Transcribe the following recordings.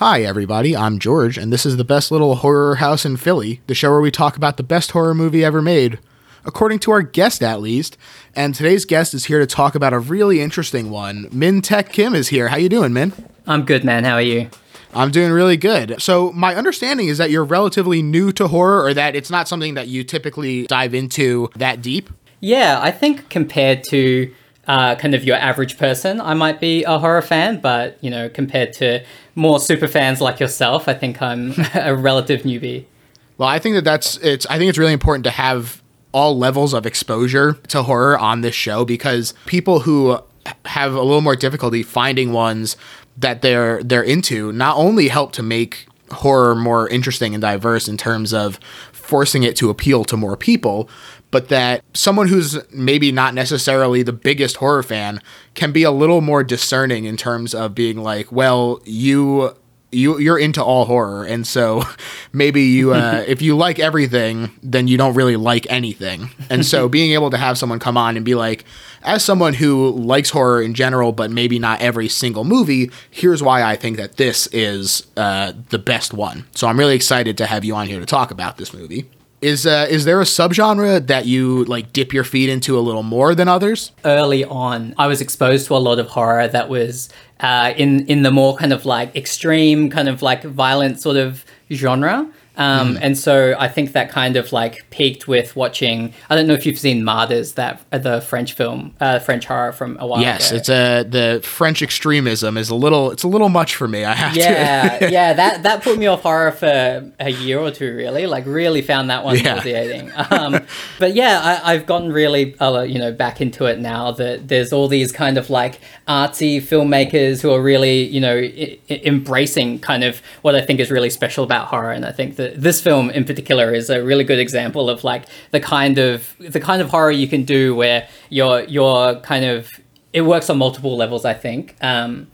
Hi, everybody. I'm George, and this is the best little horror house in Philly, the show where we talk about the best horror movie ever made, according to our guest at least. And today's guest is here to talk about a really interesting one. Min-Taec Kim is here. How you doing, Min? I'm good, man. How are you? I'm doing really good. So, my understanding is that you're relatively new to horror, or that it's not something that you typically dive into that deep. Yeah, I think compared to uh, kind of your average person, I might be a horror fan, but you know, compared to more super fans like yourself, I think I'm a relative newbie. Well, I think that that's it's. I think it's really important to have all levels of exposure to horror on this show because people who have a little more difficulty finding ones that they're they're into not only help to make horror more interesting and diverse in terms of forcing it to appeal to more people, but that someone who's maybe not necessarily the biggest horror fan can be a little more discerning in terms of being like, well, you you you're into all horror. And so maybe you uh, if you like everything then you don't really like anything. And so being able to have someone come on and be like as someone who likes horror in general but maybe not every single movie here's why i think that this is uh, the best one. So i'm really excited to have you on here to talk about this movie is uh, is there a subgenre that you like dip your feet into a little more than others? Early on, I was exposed to a lot of horror that was uh, in in the more kind of like extreme, kind of like violent sort of genre. Um, mm. And so I think that kind of like peaked with watching. I don't know if you've seen Martyrs, that uh, the French film, uh, French horror from a while ago. yes, ago. it's a the French extremism is a little. It's a little much for me. I have yeah, to. yeah. That that put me off horror for a year or two. Really, like really found that one yeah. nauseating. Um, but yeah, I, have gotten really, uh, you know, back into it now. That there's all these kind of like artsy filmmakers who are really, you know, I- embracing kind of what I think is really special about horror, and I think that this film in particular is a really good example of like the kind of the kind of horror you can do where you're you're kind of it works on multiple levels. I think. Um,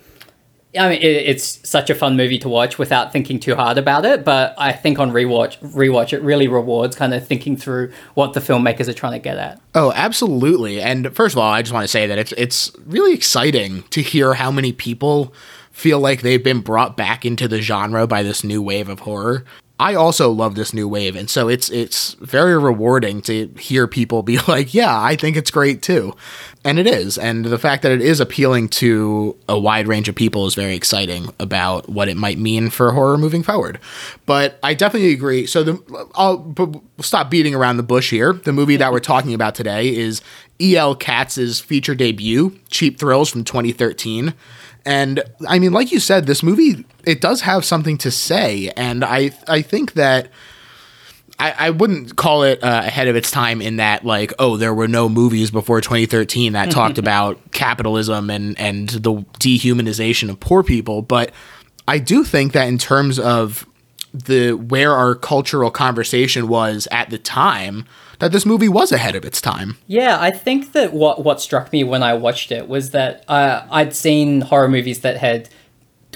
I mean, it, it's such a fun movie to watch without thinking too hard about it. But I think on rewatch, rewatch it really rewards kind of thinking through what the filmmakers are trying to get at. Oh, absolutely! And first of all, I just want to say that it's it's really exciting to hear how many people feel like they've been brought back into the genre by this new wave of horror. I also love this new wave, and so it's it's very rewarding to hear people be like, "Yeah, I think it's great too," and it is. And the fact that it is appealing to a wide range of people is very exciting about what it might mean for horror moving forward. But I definitely agree. So the I'll stop beating around the bush here. The movie that we're talking about today is E.L. Katz's feature debut, Cheap Thrills from 2013. And I mean, like you said, this movie it does have something to say, and I I think that. I, I wouldn't call it uh, ahead of its time in that like oh there were no movies before 2013 that talked about capitalism and and the dehumanization of poor people but I do think that in terms of the where our cultural conversation was at the time that this movie was ahead of its time. Yeah, I think that what what struck me when I watched it was that uh, I'd seen horror movies that had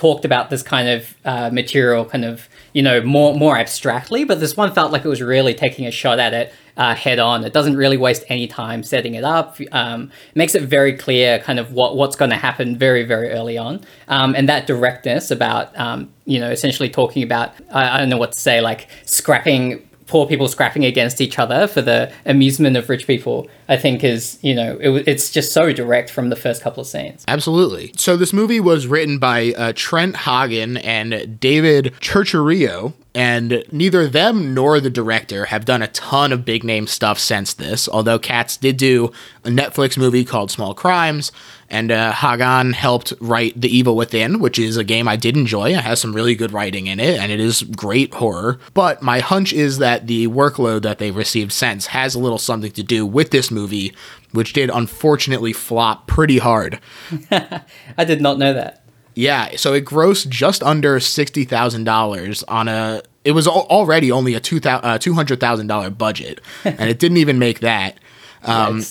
talked about this kind of uh, material kind of you know more more abstractly but this one felt like it was really taking a shot at it uh, head on it doesn't really waste any time setting it up um, makes it very clear kind of what what's going to happen very very early on um, and that directness about um, you know essentially talking about I, I don't know what to say like scrapping poor people scrapping against each other for the amusement of rich people, I think is, you know, it, it's just so direct from the first couple of scenes. Absolutely. So this movie was written by uh, Trent Haaga and David Chirchirillo, and neither them nor the director have done a ton of big name stuff since this. Although Katz did do a Netflix movie called Small Crimes, and uh, Haaga helped write The Evil Within, which is a game I did enjoy. It has some really good writing in it, and it is great horror. But my hunch is that the workload that they've received since has a little something to do with this movie, which did unfortunately flop pretty hard. I did not know that. Yeah, so it grossed just under sixty thousand dollars on a. It was already only a two uh, two hundred thousand dollar budget, and it didn't even make that. Um,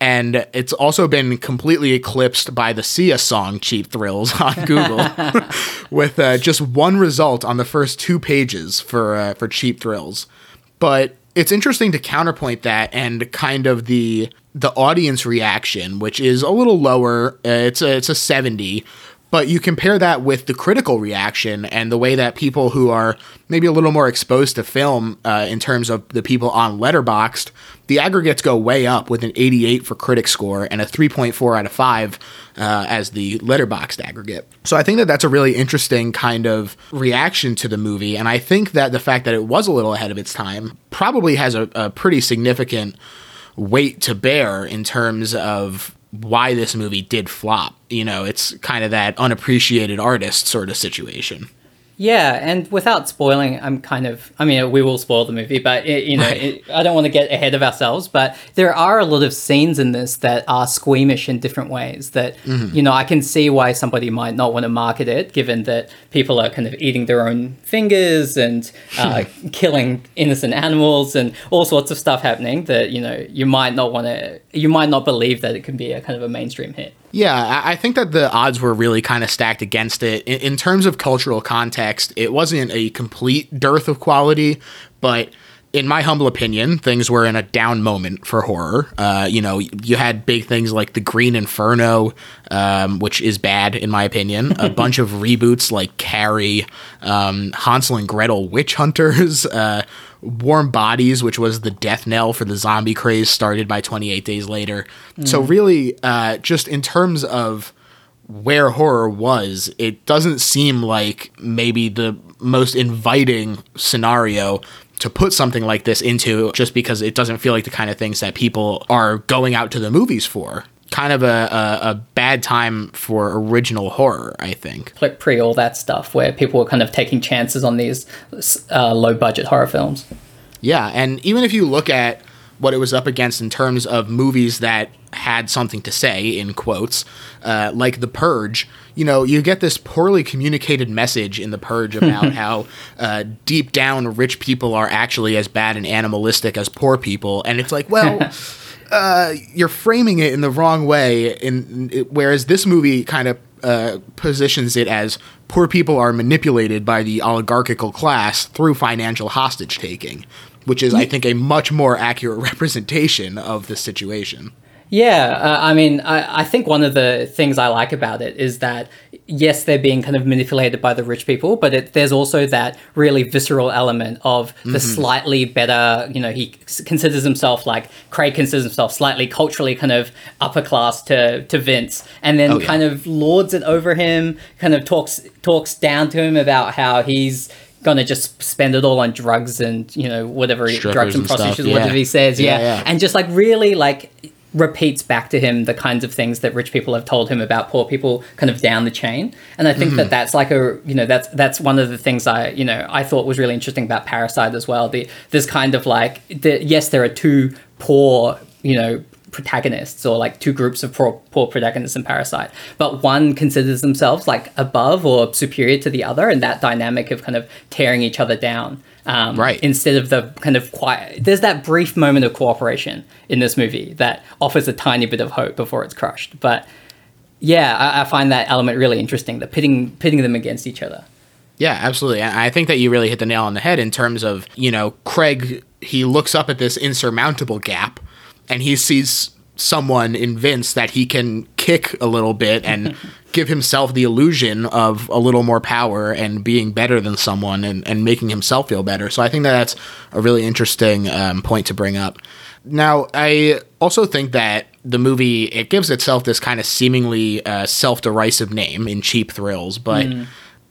and it's also been completely eclipsed by the Sia song "Cheap Thrills" on Google, with uh, just one result on the first two pages for uh, for "Cheap Thrills." But it's interesting to counterpoint that and kind of the the audience reaction, which is a little lower. Uh, it's a it's a seventy But you compare that with the critical reaction and the way that people who are maybe a little more exposed to film uh, in terms of the people on Letterboxd, the aggregates go way up with an 88 for critic score and a 3.4 out of 5 uh, as the Letterboxd aggregate. So I think that that's a really interesting kind of reaction to the movie. And I think that the fact that it was a little ahead of its time probably has a, a pretty significant weight to bear in terms of why this movie did flop. You know, it's kind of that unappreciated artist sort of situation. Yeah, and without spoiling, I'm kind of. I mean, we will spoil the movie, but it, you know, it, I don't want to get ahead of ourselves. But there are a lot of scenes in this that are squeamish in different ways. That mm-hmm. you know, I can see why somebody might not want to market it, given that people are kind of eating their own fingers and uh, killing innocent animals and all sorts of stuff happening. That you know, you might not want to. You might not believe that it can be a kind of a mainstream hit. Yeah, I think that the odds were really kind of stacked against it. In, in, terms of cultural context, it wasn't a complete dearth of quality, but in my humble opinion, things were in a down moment for horror. Uh, you know, you had big things like The Green Inferno, um, which is bad in my opinion. a bunch of reboots like Carrie, um, Hansel and Gretel Witch Hunters. Uh, Warm Bodies, which was the death knell for the zombie craze, started by 28 Days Later. Mm. So, really, uh, just in terms of where horror was, it doesn't seem like maybe the most inviting scenario to put something like this into just because it doesn't feel like the kind of things that people are going out to the movies for kind of a, a, a, bad time for original horror, I think. Like pre all that stuff where people were kind of taking chances on these uh, low budget horror films. Yeah, and even if you look at what it was up against in terms of movies that had something to say, in quotes, uh, like The Purge, you know, you get this poorly communicated message in The Purge about how uh, deep down rich people are actually as bad and animalistic as poor people. And it's like, well. uh, you're framing it in the wrong way. In, in whereas this movie kind of uh, positions it as poor people are manipulated by the oligarchical class through financial hostage taking, which is, I think, a much more accurate representation of the situation. Yeah, uh, I mean, I, I think one of the things I like about it is that yes, they're being kind of manipulated by the rich people, but it, there's also that really visceral element of the mm-hmm. slightly better, you know, he considers himself like Craig considers himself slightly culturally kind of upper class to, to Vince, and then oh, yeah. kind of lords it over him, kind of talks talks down to him about how he's gonna just spend it all on drugs and you know whatever drugs and, and prostitution, yeah. whatever he says, yeah. yeah, and just like really like repeats back to him the kinds of things that rich people have told him about poor people kind of down the chain and i think mm-hmm. that that's like a you know that's that's one of the things i you know i thought was really interesting about parasite as well the this kind of like the, yes there are two poor you know protagonists or like two groups of poor, poor protagonists in Parasite, but one considers themselves like above or superior to the other, and that dynamic of kind of tearing each other down. Um, right. Instead of the kind of quiet, there's that brief moment of cooperation in this movie that offers a tiny bit of hope before it's crushed. But yeah, I, I find that element really interesting. The pitting pitting them against each other. Yeah, absolutely. And I think that you really hit the nail on the head in terms of you know Craig. He looks up at this insurmountable gap, and he sees someone in Vince that he can kick a little bit and give himself the illusion of a little more power and being better than someone and, and making himself feel better. So I think that that's a really interesting um, point to bring up. Now, I also think that the movie it gives itself this kind of seemingly uh, self-derisive name in cheap thrills, but mm.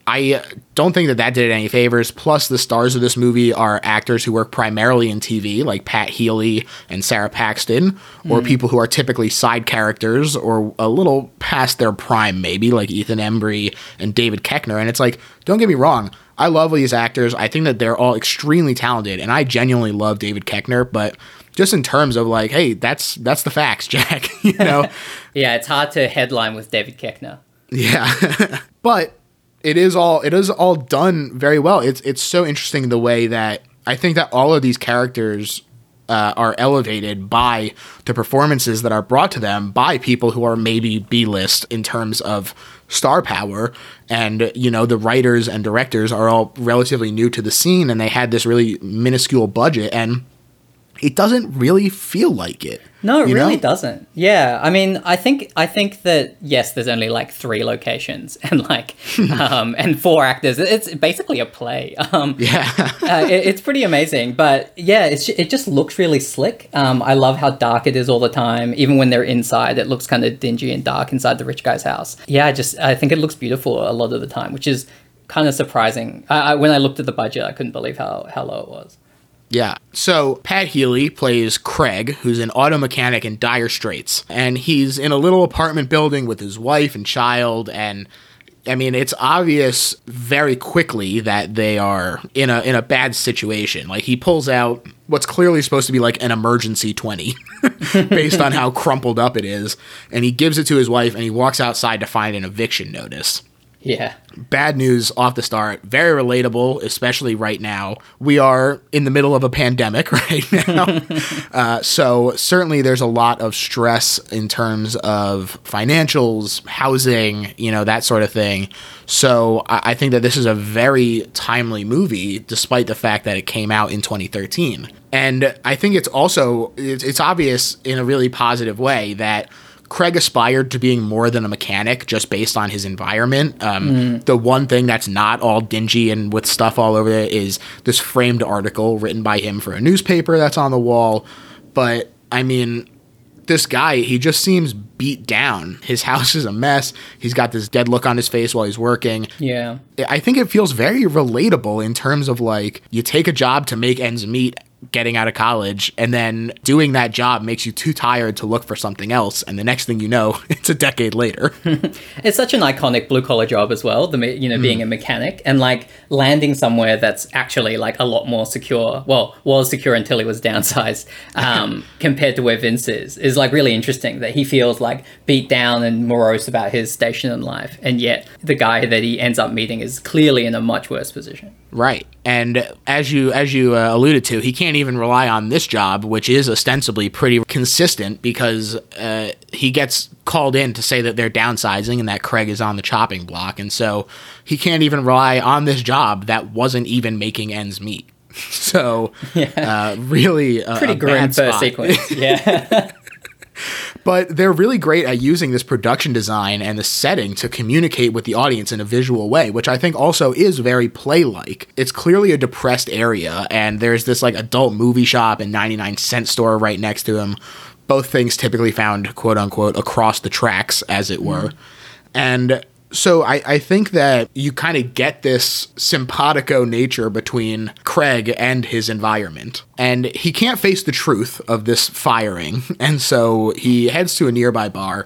I don't think that that did it any favors. Plus, the stars of this movie are actors who work primarily in TV, like Pat Healy and Sara Paxton, or mm. people who are typically side characters or a little past their prime, maybe, like Ethan Embry and David Koechner. And it's like, don't get me wrong, I love these actors. I think that they're all extremely talented, and I genuinely love David Koechner, but just in terms of like, hey, that's that's the facts, Jack. you know? yeah, it's hard to headline with David Koechner. Yeah. but it is all it is all done very well. It's it's so interesting the way that I think that all of these characters uh, are elevated by the performances that are brought to them by people who are maybe B list in terms of star power. And, you know, the writers and directors are all relatively new to the scene and they had this really minuscule budget. And it doesn't really feel like it. No, it really know? doesn't. Yeah, I mean, I think I think that yes, there's only like three locations and like um, and four actors. It's basically a play. Um, yeah, uh, it, it's pretty amazing. But yeah, it's it just looks really slick. Um, I love how dark it is all the time. Even when they're inside, it looks kind of dingy and dark inside the rich guy's house. Yeah, I just I think it looks beautiful a lot of the time, which is kind of surprising. I, I, when I looked at the budget, I couldn't believe how how low it was. Yeah. So Pat Healy plays Craig, who's an auto mechanic in dire straits. And he's in a little apartment building with his wife and child. And I mean, it's obvious very quickly that they are in a in a bad situation. Like he pulls out what's clearly supposed to be like an emergency 20 based on how crumpled up it is, and he gives it to his wife and he walks outside to find an eviction notice. Yeah. Bad news off the start. Very relatable, especially right now. We are in the middle of a pandemic right now. uh, so, certainly, there's a lot of stress in terms of financials, housing, you know, that sort of thing. So, I, I think that this is a very timely movie, despite the fact that it came out in 2013. And I think it's also, it's, it's obvious in a really positive way that Craig aspired to being more than a mechanic just based on his environment. Um, mm. The one thing that's not all dingy and with stuff all over it is this framed article written by him for a newspaper that's on the wall. But I mean, this guy, he just seems beat down. His house is a mess. He's got this dead look on his face while he's working. Yeah. I think it feels very relatable in terms of like you take a job to make ends meet getting out of college and then doing that job makes you too tired to look for something else and the next thing you know it's a decade later it's such an iconic blue collar job as well the you know being mm. a mechanic and like landing somewhere that's actually like a lot more secure well was secure until he was downsized um, compared to where vince is is like really interesting that he feels like beat down and morose about his station in life and yet the guy that he ends up meeting is clearly in a much worse position right and as you as you uh, alluded to he can't even rely on this job, which is ostensibly pretty consistent because uh, he gets called in to say that they're downsizing and that Craig is on the chopping block. And so he can't even rely on this job that wasn't even making ends meet. So, yeah. uh, really, a, pretty a grim first sequence. Yeah. but they're really great at using this production design and the setting to communicate with the audience in a visual way, which I think also is very play like. It's clearly a depressed area, and there's this like adult movie shop and 99 cent store right next to him. Both things typically found, quote unquote, across the tracks, as it were. Mm. And so I, I think that you kind of get this simpatico nature between Craig and his environment. And he can't face the truth of this firing. And so he heads to a nearby bar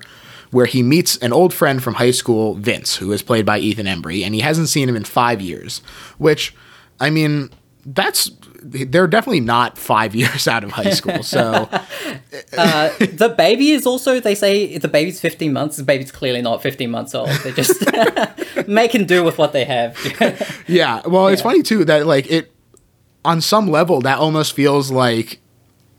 where he meets an old friend from high school, Vince, who is played by Ethan Embry, and he hasn't seen him in five years. Which, I mean, that's they're definitely not five years out of high school. So uh, the baby is also they say the baby's 15 months. The baby's clearly not 15 months old. They just making do with what they have. yeah. Well, it's yeah. funny too that like it on some level that almost feels like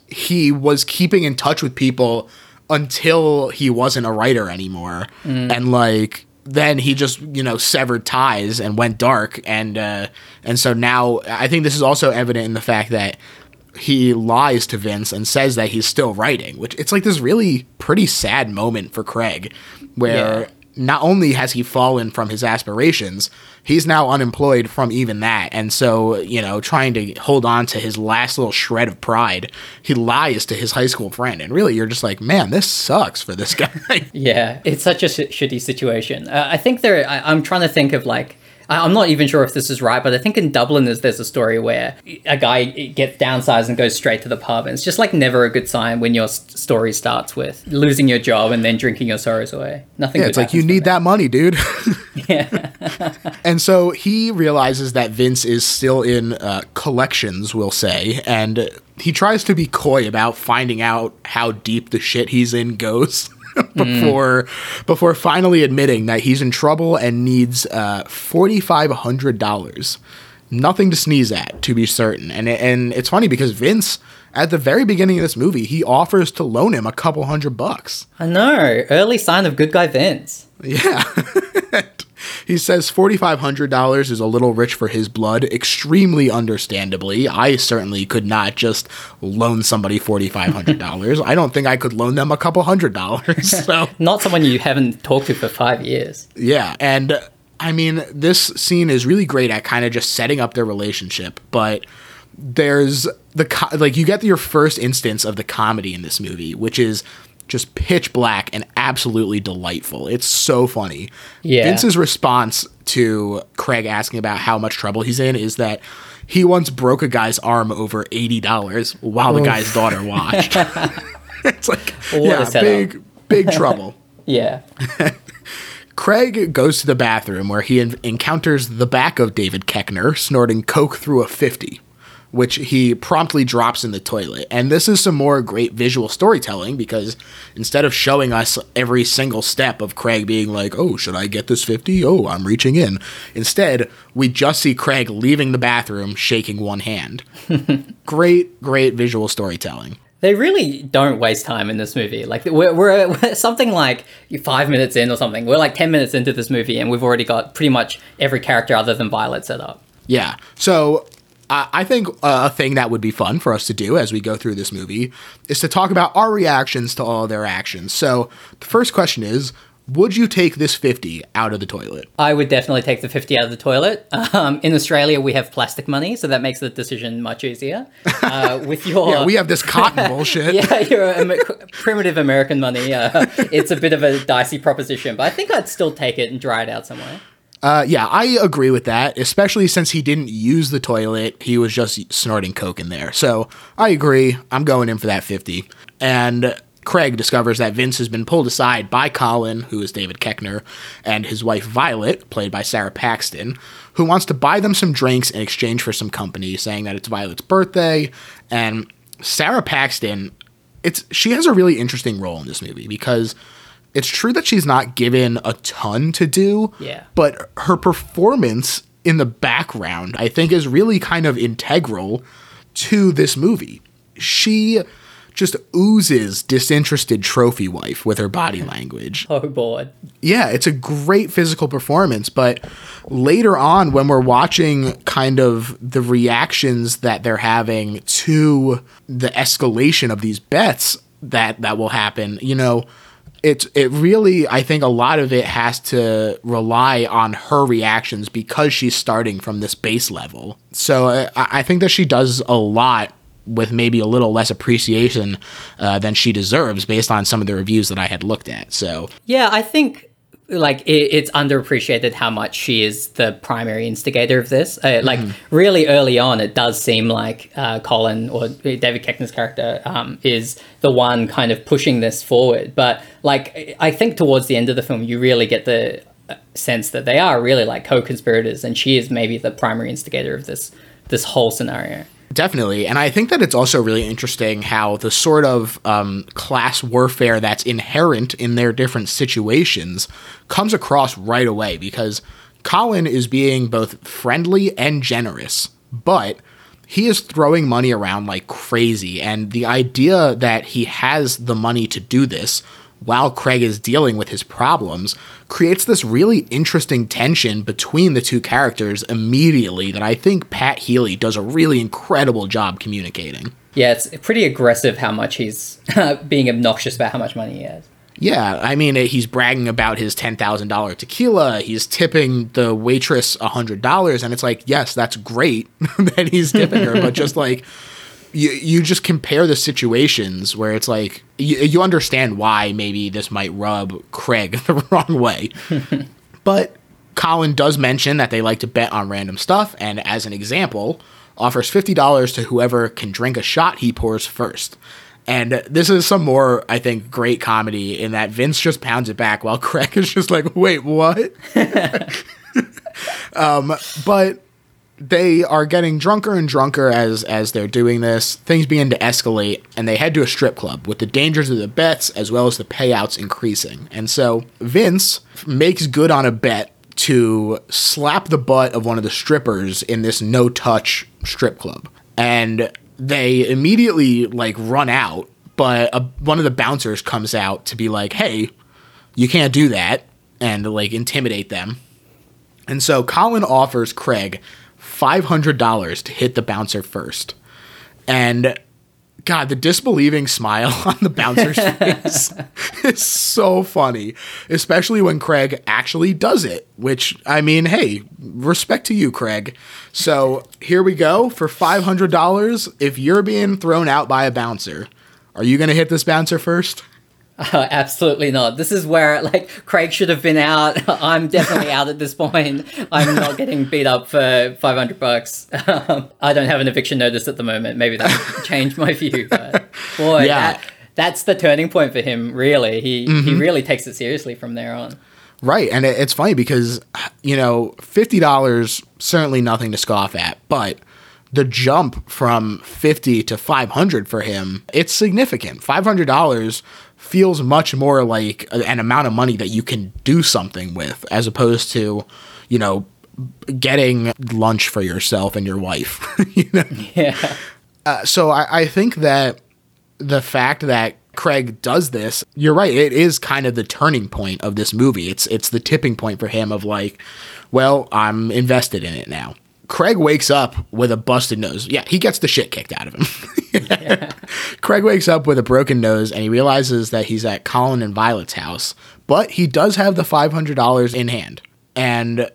he was keeping in touch with people until he wasn't a writer anymore, mm. and like then he just you know severed ties and went dark. And uh, and so now I think this is also evident in the fact that he lies to Vince and says that he's still writing, which it's like this really pretty sad moment for Craig, where not only has he fallen from his aspirations, he's now unemployed from even that. And so, you know, trying to hold on to his last little shred of pride, he lies to his high school friend. And really, you're just like, man, this sucks for this guy. yeah, it's such a sh- shitty situation. Uh, I think there, I, I'm trying to think of like, I'm not even sure if this is right, but I think in Dublin there's, there's a story where a guy gets downsized and goes straight to the pub. And it's just like never a good sign when your story starts with losing your job and then drinking your sorrows away. Nothing. Yeah, it's like you need that money, dude. yeah. and so he realizes that Vince is still in uh, collections, we'll say, and he tries to be coy about finding out how deep the shit he's in goes. before mm. before finally admitting that he's in trouble and needs uh, forty five hundred dollars. Nothing to sneeze at, to be certain. And and it's funny because Vince, at the very beginning of this movie, he offers to loan him a couple hundred bucks. I know. Early sign of good guy Vince. Yeah. he says $4,500 is a little rich for his blood, extremely understandably. I certainly could not just loan somebody $4,500. I don't think I could loan them a couple hundred dollars. So, not someone you haven't talked to for five years. Yeah. And I mean, this scene is really great at kind of just setting up their relationship, but there's the co- like you get your first instance of the comedy in this movie, which is just pitch black and absolutely delightful. It's so funny. Yeah. Vince's response to Craig asking about how much trouble he's in is that he once broke a guy's arm over eighty dollars while the Oof. guy's daughter watched. it's like what yeah, big big trouble. yeah. Craig goes to the bathroom where he encounters the back of David Koechner snorting coke through a 50 which he promptly drops in the toilet. And this is some more great visual storytelling because instead of showing us every single step of Craig being like, oh, should I get this 50? Oh, I'm reaching in. Instead, we just see Craig leaving the bathroom shaking one hand. great, great visual storytelling. They really don't waste time in this movie. Like we're, we're, we're, something like five minutes in or something. We're like ten minutes into this movie, and we've already got pretty much every character other than Violet set up. Yeah. So I think a thing that would be fun for us to do as we go through this movie is to talk about our reactions to all their actions. So the first question is would you take this 50 out of the toilet? I would definitely take the 50 out of the toilet. Um, in Australia, we have plastic money, so that makes the decision much easier. Uh, with your. yeah, we have this cotton bullshit. yeah, your um, primitive American money. Uh, it's a bit of a dicey proposition, but I think I'd still take it and dry it out somewhere. Uh, yeah, I agree with that, especially since he didn't use the toilet. He was just snorting coke in there. So I agree. I'm going in for that 50. And Craig discovers that Vince has been pulled aside by Colin, who is David Koechner, and his wife Violet, played by Sara Paxton, who wants to buy them some drinks in exchange for some company, saying that it's Violet's birthday. And Sara Paxton, it's she has a really interesting role in this movie because it's true that she's not given a ton to do. Yeah. But her performance in the background, I think, is really kind of integral to this movie. She just oozes disinterested trophy wife with her body language. Oh boy. Yeah, it's a great physical performance, but later on when we're watching kind of the reactions that they're having to the escalation of these bets that that will happen, you know, it's it really I think a lot of it has to rely on her reactions because she's starting from this base level. So I, I think that she does a lot with maybe a little less appreciation uh, than she deserves based on some of the reviews that I had looked at. So yeah, I think like it, it's underappreciated how much she is the primary instigator of this. Uh, like mm-hmm. really early on, it does seem like uh, Colin or David Koechner's character um, is the one kind of pushing this forward. But like I think towards the end of the film, you really get the uh, sense that they are really like co-conspirators, and she is maybe the primary instigator of this this whole scenario. Definitely. And I think that it's also really interesting how the sort of um, class warfare that's inherent in their different situations comes across right away because Colin is being both friendly and generous, but he is throwing money around like crazy. And the idea that he has the money to do this while Craig is dealing with his problems creates this really interesting tension between the two characters immediately that I think Pat Healy does a really incredible job communicating. Yeah, it's pretty aggressive how much he's being obnoxious about how much money he has. Yeah, I mean, uh, he's bragging about his $10,000 tequila. He's tipping the waitress $100. And it's like, yes, that's great that he's tipping her, but just like, you you just compare the situations where it's like you, you understand why maybe this might rub Craig the wrong way. but Colin does mention that they like to bet on random stuff, and as an example, offers fifty dollars to whoever can drink a shot he pours first. And this is some more, I think, great comedy in that Vince just pounds it back while Craig is just like, wait, what? um, but they are getting drunker and drunker as as they're doing this. Things begin to escalate, and they head to a strip club with the dangers of the bets as well as the payouts increasing. And so Vince makes good on a bet to slap the butt of one of the strippers in this no touch strip club, and they immediately like run out. But a, one of the bouncers comes out to be like, "Hey, you can't do that," and like intimidate them And so Colin offers Craig $500 to hit the bouncer first. And God, the disbelieving smile on the bouncer's face is so funny, especially when Craig actually does it, which, I mean, hey, respect to you, Craig. So here we go for $500. If you're being thrown out by a bouncer, are you going to hit this bouncer first? Uh, absolutely not. This is where like Craig should have been out. I'm definitely out at this point. I'm not getting beat up for 500 bucks. Um, I don't have an eviction notice at the moment. Maybe that would change my view. But boy, yeah. That, that's the turning point for him. Really, he mm-hmm. he really takes it seriously from there on. Right, and it's funny because you know fifty dollars certainly nothing to scoff at, but the jump from 50 to 500 for him it's significant $500 feels much more like an amount of money that you can do something with as opposed to, you know, getting lunch for yourself and your wife. you know? Yeah. Uh, so I, I think that the fact that Craig does this, you're right. It is kind of the turning point of this movie. It's it's the tipping point for him of like, well, I'm invested in it now. Craig wakes up with a busted nose. Yeah, he gets the shit kicked out of him. yeah. Craig wakes up with a broken nose and he realizes that he's at Colin and Violet's house, but he does have the $500 in hand. And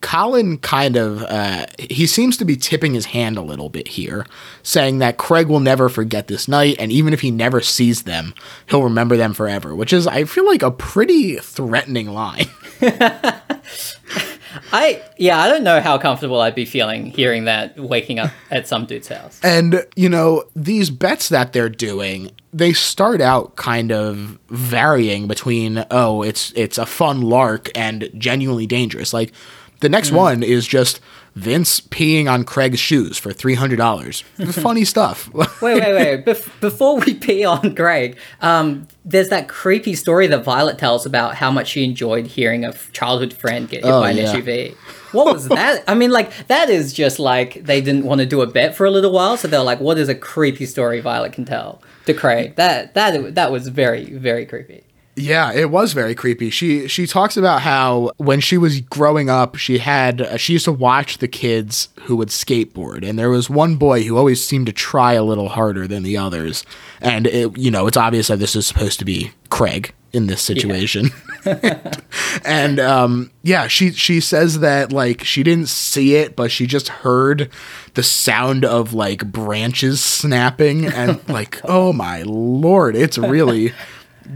Colin kind of uh, he seems to be tipping his hand a little bit here, saying that Craig will never forget this night, and even if he never sees them, he'll remember them forever. Which is, I feel like, a pretty threatening line. I yeah, I don't know how comfortable I'd be feeling hearing that waking up at some dude's house. And you know, these bets that they're doing, they start out kind of varying between oh, it's it's a fun lark and genuinely dangerous. Like the next mm. one is just Vince peeing on Craig's shoes for three hundred dollars. Funny stuff. wait, wait, wait! Bef- before we pee on Craig, um, there's that creepy story that Violet tells about how much she enjoyed hearing a childhood friend get hit oh, by an yeah. SUV. What was that? I mean, like that is just like they didn't want to do a bet for a little while, so they're like, "What is a creepy story Violet can tell to Craig?" That that that was very very creepy. Yeah, it was very creepy. She she talks about how when she was growing up, she had uh, she used to watch the kids who would skateboard, and there was one boy who always seemed to try a little harder than the others. And it, you know, it's obvious that this is supposed to be Craig in this situation. Yeah. and um, yeah, she she says that like she didn't see it, but she just heard the sound of like branches snapping, and like, oh my lord, it's really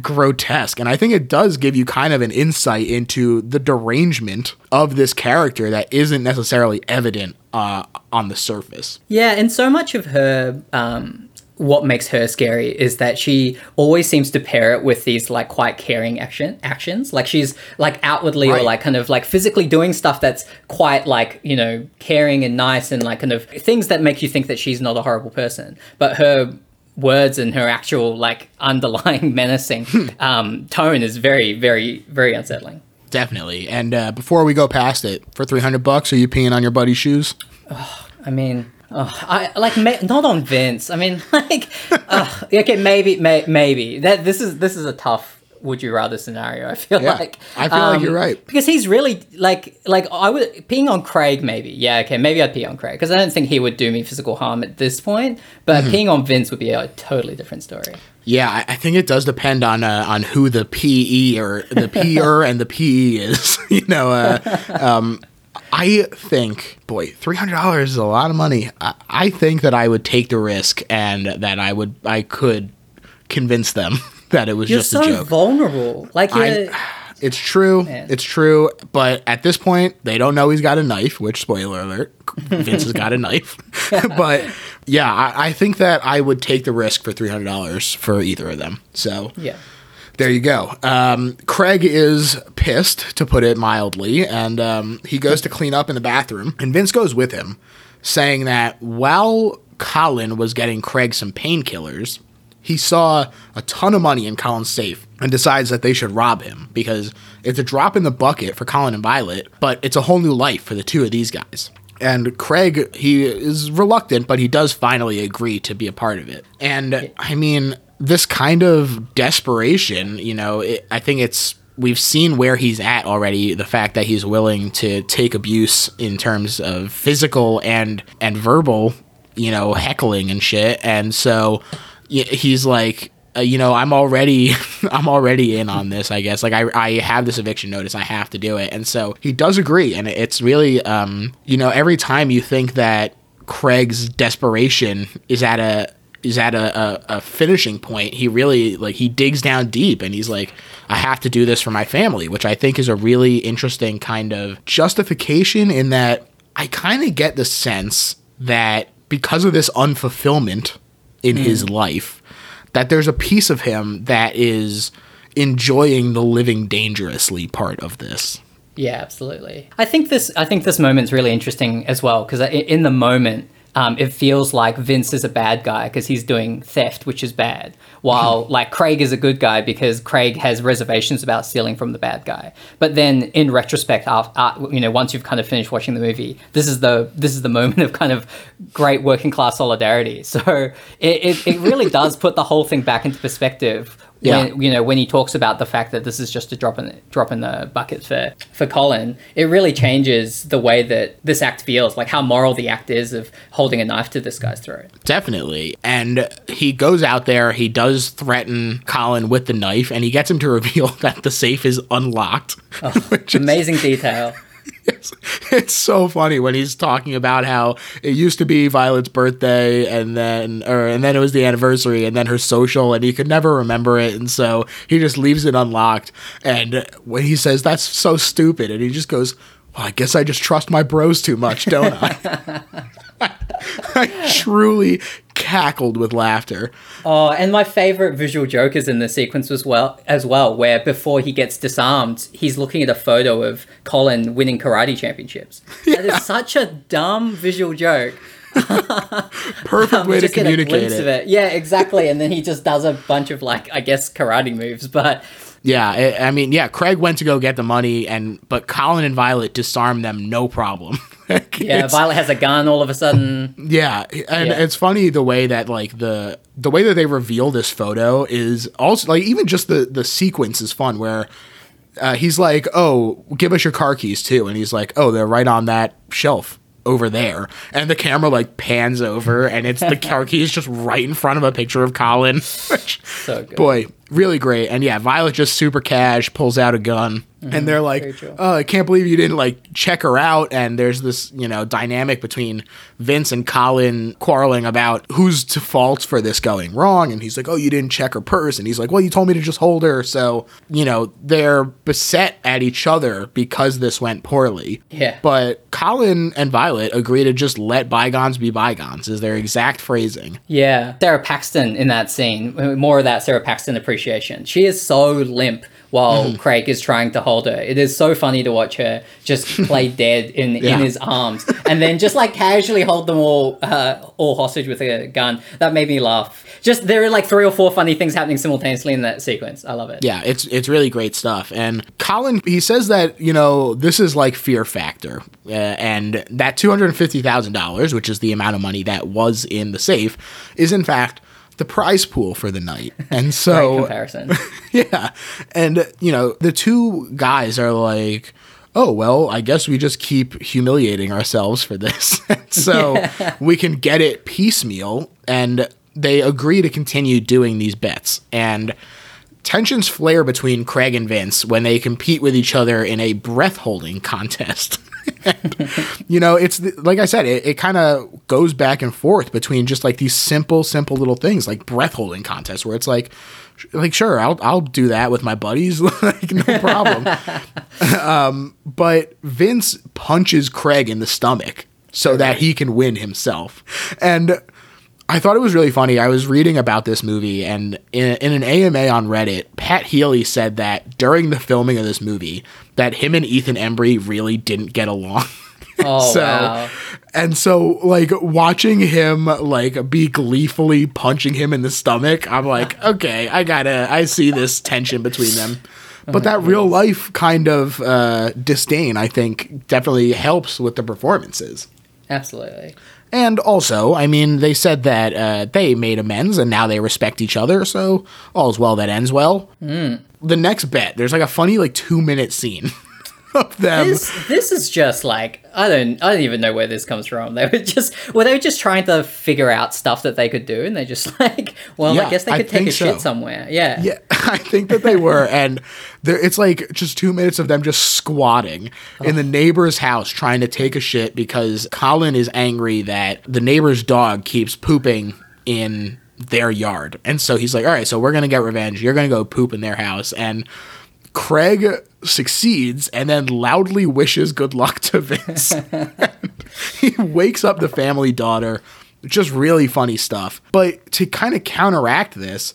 grotesque. And I think it does give you kind of an insight into the derangement of this character that isn't necessarily evident uh, on the surface. Yeah, and so much of her. Um, what makes her scary is that she always seems to pair it with these like quite caring action actions like she's like outwardly right. or like kind of like physically doing stuff that's quite like you know caring and nice and like kind of things that make you think that she's not a horrible person but her words and her actual like underlying menacing hmm. um, tone is very, very, very unsettling. Definitely. And uh, before we go past it, for three hundred bucks, are you peeing on your buddy's shoes? Oh, I mean, oh, I like ma- not on Vince. I mean, like, uh, okay, maybe, may- maybe that this is this is a tough would you rather scenario. I feel yeah, like I feel um, like you're right because he's really like like I would peeing on Craig maybe yeah okay maybe I'd pee on Craig because I don't think he would do me physical harm at this point but mm-hmm. peeing on Vince would be a totally different story. Yeah, I think it does depend on uh, on who the PE or the PER and the PE is. you know, uh, um, I think, boy, three hundred dollars is a lot of money. I, I think that I would take the risk and that I would I could convince them that it was you're just so a joke. vulnerable. Like you're. it's true. Man. It's true. But at this point, they don't know he's got a knife, which, spoiler alert, Vince has got a knife. but yeah, I, I, think that I would take the risk for $300 for either of them. So yeah. There you go. Um, Craig is pissed, to put it mildly, and um, he goes to clean up in the bathroom, and Vince goes with him, saying that while Colin was getting Craig some painkillers, he saw a ton of money in Colin's safe and decides that they should rob him because it's a drop in the bucket for Colin and Violet, but it's a whole new life for the two of these guys. And Craig, he is reluctant, but he does finally agree to be a part of it. And I mean, this kind of desperation, you know, it, I think it's we've seen where he's at already. The fact that he's willing to take abuse in terms of physical and and verbal, you know, heckling and shit. And so he's like, uh, you know, I'm already, I'm already in on this. I guess like I, I have this eviction notice. I have to do it. And so he does agree. And it's really, um, you know, every time you think that Craig's desperation is at a is at a, a, a, finishing point, he really like he digs down deep and he's like, I have to do this for my family, which I think is a really interesting kind of justification in that I kind of get the sense that because of this unfulfillment in mm. his life, that there's a piece of him that is enjoying the living dangerously part of this. Yeah, absolutely. I think this I think this moment's really interesting as well because in the moment um, it feels like Vince is a bad guy because he's doing theft, which is bad. While like Craig is a good guy because Craig has reservations about stealing from the bad guy. But then in retrospect, after, you know, once you've kind of finished watching the movie, this is the this is the moment of kind of great working class solidarity. So it, it, it really does put the whole thing back into perspective yeah. when you know when he talks about the fact that this is just a drop in the, drop in the bucket for for Colin, it really changes the way that this act feels, like how moral the act is of holding a knife to this guy's throat. Definitely, and he goes out there, he does threaten Colin with the knife, and he gets him to reveal that the safe is unlocked. Oh, amazing detail. It's, so funny when he's talking about how it used to be Violet's birthday and then or and then it was the anniversary and then her social and he could never remember it. And so he just leaves it unlocked. And when he says that's so stupid and he just goes well, I guess I just trust my bros too much, don't I? I truly cackled with laughter. Oh, and my favorite visual joke is in the sequence as well, as well, where before he gets disarmed, he's looking at a photo of Colin winning karate championships. Yeah. That is such a dumb visual joke. Perfect um, way to communicate it. it. Yeah, exactly. And then he just does a bunch of like, I guess, karate moves, but yeah, I mean, yeah, Craig went to go get the money, and but Colin and Violet disarm them, no problem. yeah, Violet has a gun all of a sudden. Yeah, and yeah. it's funny the way that like the the way that they reveal this photo is also like even just the the sequence is fun where. Uh, he's like, "Oh, give us your car keys too," and he's like, "Oh, they're right on that shelf over there and the camera like pans over and it's the car keys just right in front of a picture of colin so good. boy really great and yeah violet just super cash pulls out a gun Mm-hmm. And they're like, "Oh, I can't believe you didn't like check her out." And there's this, you know, dynamic between Vince and Colin quarreling about who's to fault for this going wrong. And he's like, "Oh, you didn't check her purse." And he's like, "Well, you told me to just hold her." So, you know, they're beset at each other because this went poorly. Yeah. But Colin and Violet agree to just let bygones be bygones. Is their exact phrasing. Yeah, Sara Paxton in that scene. More of that Sara Paxton appreciation. She is so limp while mm. Craig is trying to hold her. It is so funny to watch her just play dead in yeah. in his arms, and then just like casually hold them all uh, all hostage with a gun. That made me laugh. Just there are like three or four funny things happening simultaneously in that sequence. I love it. Yeah, it's it's really great stuff. And Colin, he says that you know this is like Fear Factor, uh, and that two hundred fifty thousand dollars, which is the amount of money that was in the safe, is in fact the prize pool for the night. And so comparison. yeah. And you know, the two guys are like, "Oh, well, I guess we just keep humiliating ourselves for this." so yeah. we can get it piecemeal and they agree to continue doing these bets. And tensions flare between Craig and Vince when they compete with each other in a breath holding contest. you know, it's like I said, it, it kind of goes back and forth between just like these simple, simple little things like breath holding contests where it's like, like sure, I'll I'll do that with my buddies, like no problem. um, but Vince punches Craig in the stomach so that he can win himself, and I thought it was really funny. I was reading about this movie, and in, in, an AMA on Reddit, Pat Healy said that during the filming of this movie, that him and Ethan Embry really didn't get along. Oh, so, wow. And so, like, watching him, like, be gleefully punching him in the stomach, I'm like, okay, I gotta, I see this tension between them. But oh that goodness. real life kind of uh, disdain, I think, definitely helps with the performances. Absolutely. And also, I mean, they said that uh, they made amends and now they respect each other, so all's well that ends well. Mm. The next bet, there's like a funny like two minute scene of them. This, this is just like I don't I don't even know where this comes from. They were just well they were just trying to figure out stuff that they could do, and they just like well Yeah, I guess they I could take a so. shit somewhere. Yeah. Yeah, I think that they were, and there, it's like just two minutes of them just squatting in the neighbor's house trying to take a shit because Colin is angry that the neighbor's dog keeps pooping in their yard, and so he's like, "All right, so we're gonna get revenge. You're gonna go poop in their house," and Craig succeeds and then loudly wishes good luck to Vince. he wakes up the family daughter. Just really funny stuff. But to kind of counteract this,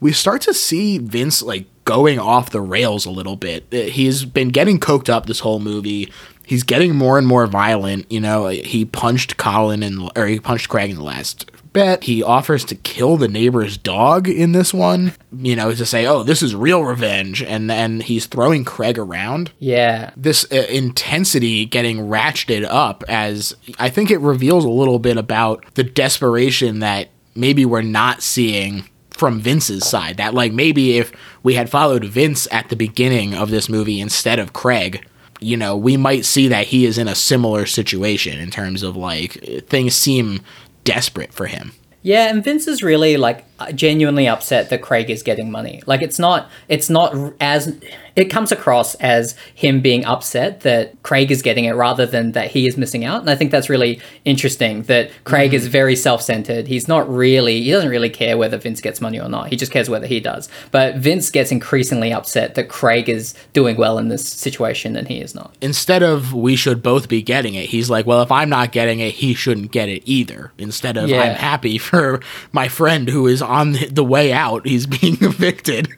we start to see Vince like going off the rails a little bit. Uh, He's been getting coked up this whole movie. He's getting more and more violent. You know, he punched Colin and or he punched Craig in the last bet. He offers to kill the neighbor's dog in this one. You know, to say, "Oh, this is real revenge," and then he's throwing Craig around Yeah. this uh, intensity getting ratcheted up as I think it reveals a little bit about the desperation that maybe we're not seeing from Vince's side. That like maybe if we had followed Vince at the beginning of this movie instead of Craig, you know, we might see that he is in a similar situation in terms of like things seem desperate for him. Yeah, and Vince is really like Uh, genuinely upset that Craig is getting money. Like it's not it's not as it comes across as him being upset that Craig is getting it rather than that he is missing out. And I think that's really interesting that Craig is mm-hmm. very self-centered. He's not really he doesn't really care whether Vince gets money or not. He just cares whether he does. But Vince gets increasingly upset that Craig is doing well in this situation and he is not. Instead of we should both be getting it, he's like, well, if I'm not getting it, he shouldn't get it either. Instead of Yeah. I'm happy for my friend who is on the way out, he's being evicted.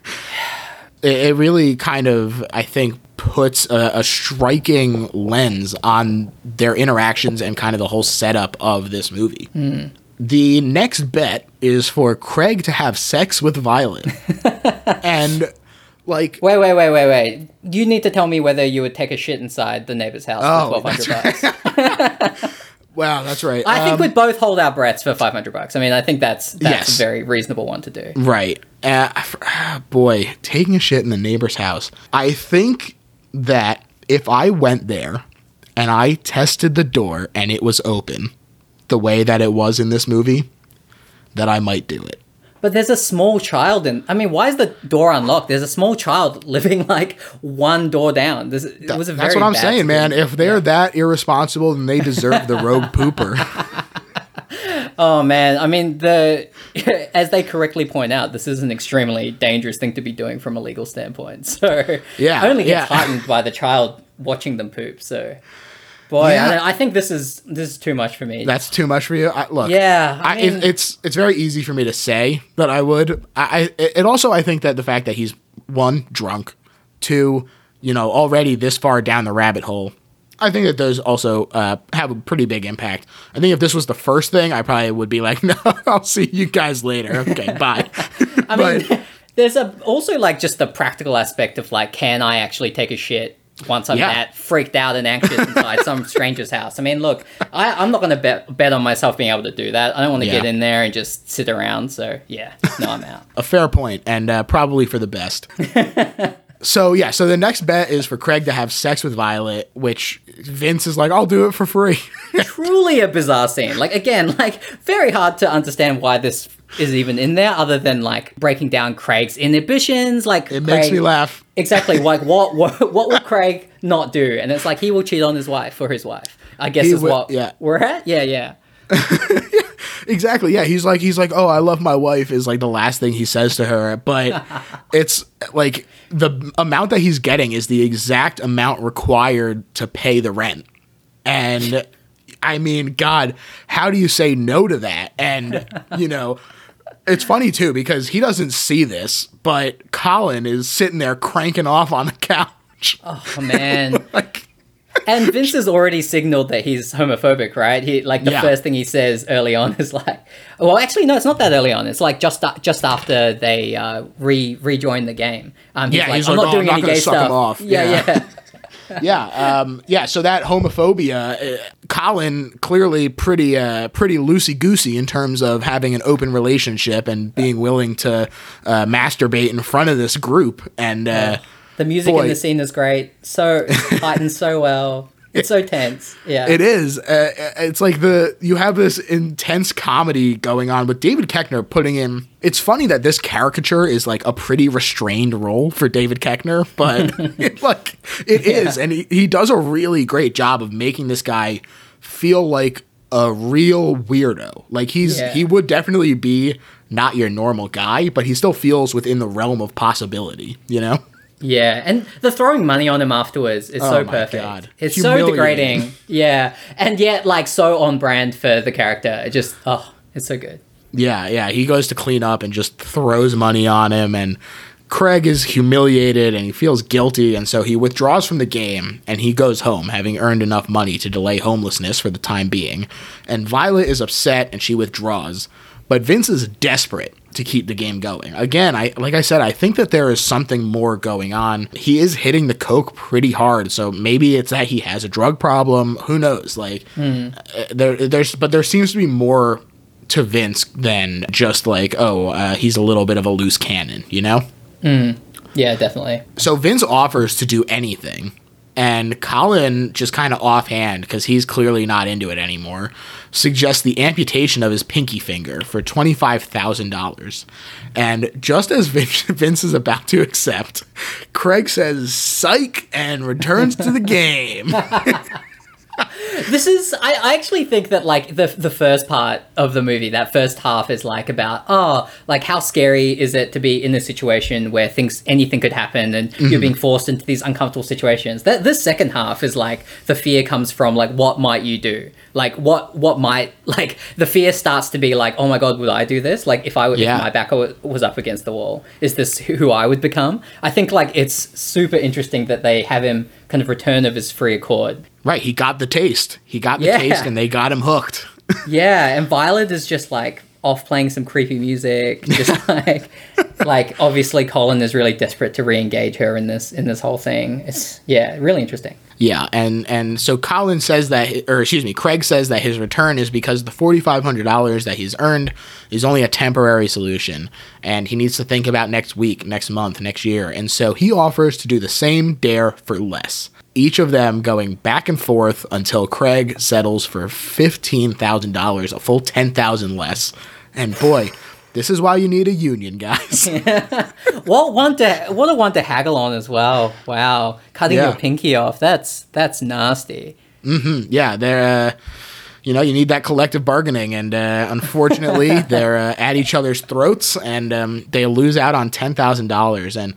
It, really kind of, I think, puts a, a striking lens on their interactions and kind of the whole setup of this movie. Hmm. The next bet is for Craig to have sex with Violet. and, like, Wait, wait, wait, wait, wait. You need to tell me whether you would take a shit inside the neighbor's house Oh, for 1200 bucks. wow, that's right. I think Um, we'd both hold our breaths for 500 bucks. I mean, I think that's that's Yes. a very reasonable one to do. Right. Uh, ah, boy, taking a shit in the neighbor's house. I think that if I went there and I tested the door and it was open, the way that it was in this movie, that I might do it. But there's a small child in. I mean, why is the door unlocked? There's a small child living like one door down. This, it was a very That's what I'm saying, man. If they're that irresponsible, then they deserve the rogue pooper. Oh man, I mean the as they correctly point out, this is an extremely dangerous thing to be doing from a legal standpoint. So Yeah, I only gets yeah. heightened by the child watching them poop. So boy, Yeah. I, I think this is this is too much for me. That's too much for you. I, look, Yeah, I I it- it's it's very easy for me to say that I would. I, I it also I think that the fact that he's one drunk, two, you know, already this far down the rabbit hole. I think that those also uh, have a pretty big impact. I think if this was the first thing, I probably would be like, "No, I'll see you guys later. Okay, bye." I mean, there's a also like just the practical aspect of like, can I actually take a shit once I'm Yeah. that freaked out and anxious inside some stranger's house? I mean, look, I, I'm not going to bet bet on myself being able to do that. I don't want to Yeah. get in there and just sit around. So yeah, no, I'm out. a fair point, and uh, probably for the best. so yeah, so the next bet is for Craig to have sex with Violet, which Vince is like, "I'll do it for free." Truly a bizarre scene. Like again, like very hard to understand why this is even in there, other than like breaking down Craig's inhibitions. Like It makes me laugh. Exactly. Like what, what what will Craig not do? And it's like he will cheat on his wife for his wife. I guess He is will- what yeah. we're at. Yeah, yeah. Exactly. Yeah, he's like he's like, "Oh, I love my wife" is like the last thing he says to her, but it's like the amount that he's getting is the exact amount required to pay the rent. And I mean, god, how do you say no to that? And you know, it's funny too because he doesn't see this, but Colin is sitting there cranking off on the couch. Oh man. like and Vince has already signaled that he's homophobic, right? He like the Yeah. first thing he says early on is like, well, actually, no, it's not that early on. It's like just a- just after they uh, re rejoin the game. Um, Yeah, he's I'm like, not "Oh, doing I'm any not gonna gay stuff. him off." Yeah, Yeah. yeah. yeah, um, yeah. So that homophobia, uh, Colin clearly pretty uh, pretty loosey goosey in terms of having an open relationship and being willing to uh, masturbate in front of this group. And uh, the music boy, in the scene is great. So heightened so well. It's so tense. Yeah. It is. Uh, it's like the you have this intense comedy going on with David Koechner putting in it's funny that this caricature is like a pretty restrained role for David Koechner, but it, like it yeah. is, and he, he does a really great job of making this guy feel like a real weirdo. Like he's yeah. he would definitely be not your normal guy, but he still feels within the realm of possibility, you know? Yeah, and the throwing money on him afterwards is oh so perfect. God. It's so degrading. Yeah, and yet like so on brand for the character. It just oh, it's so good. Yeah, yeah. He goes to clean up and just throws money on him and Craig is humiliated and he feels guilty, and so he withdraws from the game and he goes home, having earned enough money to delay homelessness for the time being. And Violet is upset and she withdraws, but Vince is desperate to keep the game going. Again, I like I said, I think that there is something more going on. He is hitting the coke pretty hard, so maybe it's that he has a drug problem. Who knows? Like mm. there, there's, but there seems to be more to Vince than just like, oh, uh, he's a little bit of a loose cannon, you know? Mm. Yeah, definitely. So Vince offers to do anything and Colin, just kind of offhand, because he's clearly not into it anymore, suggests the amputation of his pinky finger for $25,000. And just as Vince is about to accept, Craig says, psych, and returns to the game. this is I, I actually think that like the the first part of the movie that first half is like about oh like how scary is it to be in a situation where things anything could happen and mm-hmm. you're being forced into these uncomfortable situations that this second half is like the fear comes from like what might you do like what what might like the fear starts to be like oh my god would i do this like if i yeah. if my back was up against the wall is this who i would become i think like it's super interesting that they have him kind of return of his free accord Right, he got the taste. He got the yeah. taste, and they got him hooked. yeah, and Violet is just like off playing some creepy music, just like like obviously Colin is really desperate to re-engage her in this in this whole thing. It's yeah, really interesting. Yeah, and and so Colin says that, or excuse me, Craig says that his return is because the forty five hundred dollars that he's earned is only a temporary solution, and he needs to think about next week, next month, next year, and so he offers to do the same dare for less each of them going back and forth until Craig settles for $15,000, a full 10,000 less. And boy, this is why you need a union, guys. what one to what a one to haggle on as well. Wow, cutting yeah. your pinky off. That's that's nasty. Mm-hmm. Yeah, they're. Uh, you know, you need that collective bargaining, and uh, unfortunately, they're uh, at each other's throats, and um, they lose out on ten thousand dollars. And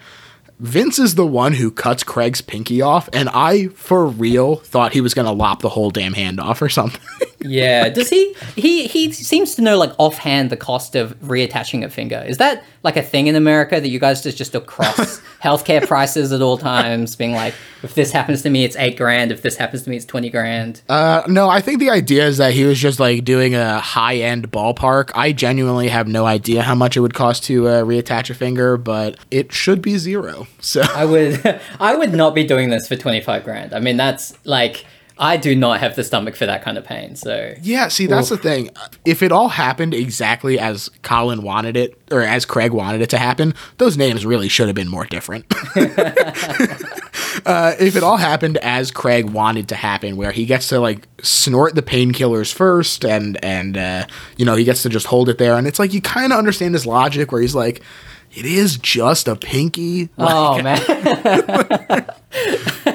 Vince is the one who cuts Craig's pinky off, and I, for real, thought he was gonna lop the whole damn hand off or something. yeah. Does he? He he seems to know like offhand the cost of reattaching a finger. Is that like a thing in America that you guys just just across healthcare prices at all times, being like, if this happens to me, it's eight grand. If this happens to me, it's twenty grand. Uh, no, I think the idea is that he was just like doing a high end ballpark. I genuinely have no idea how much it would cost to uh, reattach a finger, but it should be zero. So I would I would not be doing this for twenty five grand. I mean, that's like I do not have the stomach for that kind of pain. So yeah, see, that's Oof. the thing. If it all happened exactly as Colin wanted it, or as Craig wanted it to happen, those names really should have been more different. uh, if it all happened as Craig wanted to happen, where he gets to like snort the painkillers first, and and uh, you know he gets to just hold it there, and it's like you kind of understand his logic, where he's like. It is just a pinky. Oh man!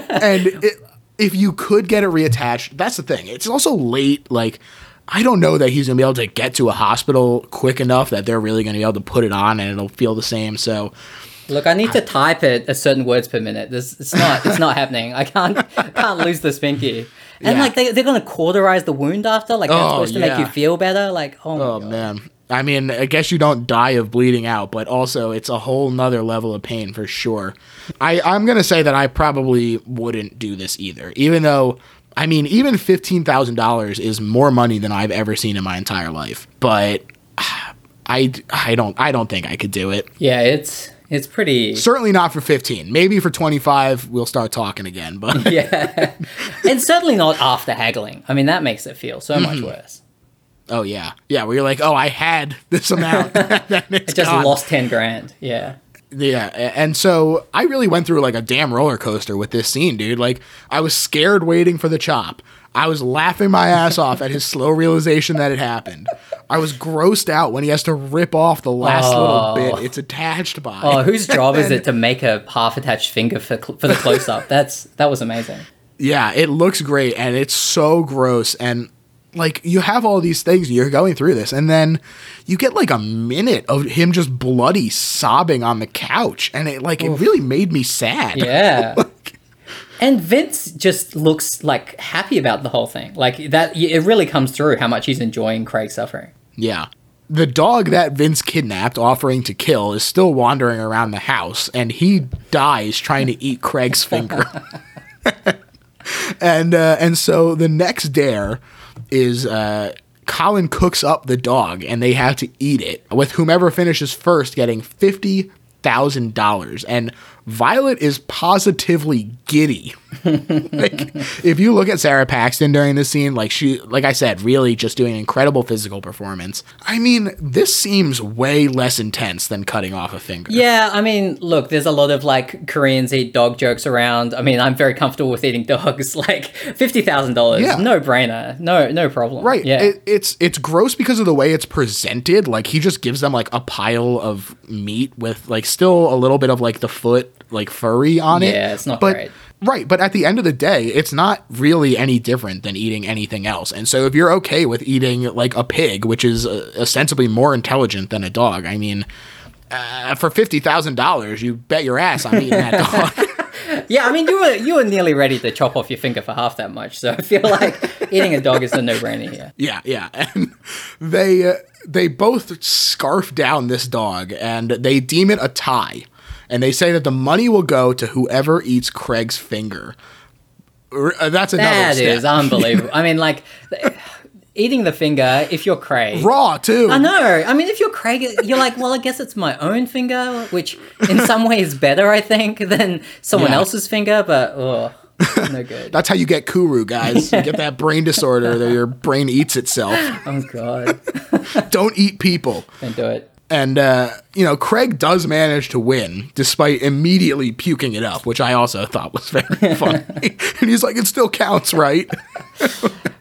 and it, if you could get it reattached, that's the thing. It's also late. Like, I don't know that he's gonna be able to get to a hospital quick enough that they're really gonna be able to put it on and it'll feel the same. So, look, I need to type it a certain words per minute. This it's not it's not happening. I can't can't lose the spinky. And yeah. like they they're gonna cauterize the wound after. Like that's oh, supposed to yeah. make you feel better. Like oh, oh man. I mean, I guess you don't die of bleeding out, but also it's a whole nother level of pain for sure. I, I'm going to say that I probably wouldn't do this either, even though, I mean, even $15,000 is more money than I've ever seen in my entire life. But I, I don't I don't think I could do it. Yeah, it's It's pretty. Certainly not for 15. Maybe for 25, we'll start talking again. But yeah. and certainly not after haggling. I mean, that makes it feel so mm-hmm. much worse. Oh, yeah. Yeah, where you're like, oh, I had this amount. it's Just gone. lost 10 grand. Yeah. Yeah, and so I really went through like a damn roller coaster with this scene, dude. Like I was scared waiting for the chop. I was laughing my ass off at his slow realization that it happened. I was grossed out when he has to rip off the last Oh. little bit it's attached by. Oh, whose job is it to make a half attached finger for, cl- for the close up? That's That was amazing. Yeah, it looks great and it's so gross and like you have all these things you're going through this and then you get like a minute of him just bloody sobbing on the couch and it like it really made me sad. Yeah. And Vince just looks like happy about the whole thing. Like that, it really comes through how much he's enjoying Craig's suffering. Yeah. The dog that Vince kidnapped, offering to kill, is still wandering around the house, and he dies trying to eat Craig's finger. and uh, and so the next dare is uh, Colin cooks up the dog, and they have to eat it. With whomever finishes first getting fifty thousand dollars, and Violet is positively giddy. like if you look at Sara Paxton during this scene, like she, like I said, really just doing an incredible physical performance. I mean, this seems way less intense than cutting off a finger. Yeah, I mean, look, there's a lot of like Koreans eat dog jokes around. I mean, I'm very comfortable with eating dogs. Like fifty thousand dollars, Yeah. no brainer, no no problem. Right. Yeah. It, it's it's gross because of the way it's presented. Like he just gives them like a pile of meat with like still a little bit of like the foot like furry on it. Yeah, it's not but, great. Right, but at the end of the day, it's not really any different than eating anything else. And so if you're okay with eating like a pig, which is uh, ostensibly more intelligent than a dog, I mean, uh, for fifty thousand dollars, you bet your ass I'm eating that dog. yeah, I mean, you were you were nearly ready to chop off your finger for half that much. So I feel like eating a dog is a no brainer here. Yeah, yeah. And they uh, they both scarf down this dog and they deem it a tie. And they say that the money will go to whoever eats Craig's finger. Uh, That's another That is unbelievable. I mean, like eating the finger. If you're Craig, raw too. I know. I mean, if you're Craig, you're like, well, I guess it's my own finger, which in some ways better, I think, than someone Yeah. else's finger. But oh, no good. That's how you get kuru, guys. You get that brain disorder that your brain eats itself. oh god, Don't eat people. don't do it. And uh, you know, Craig does manage to win despite immediately puking it up, which I also thought was very funny. and he's like, "It still counts, right?"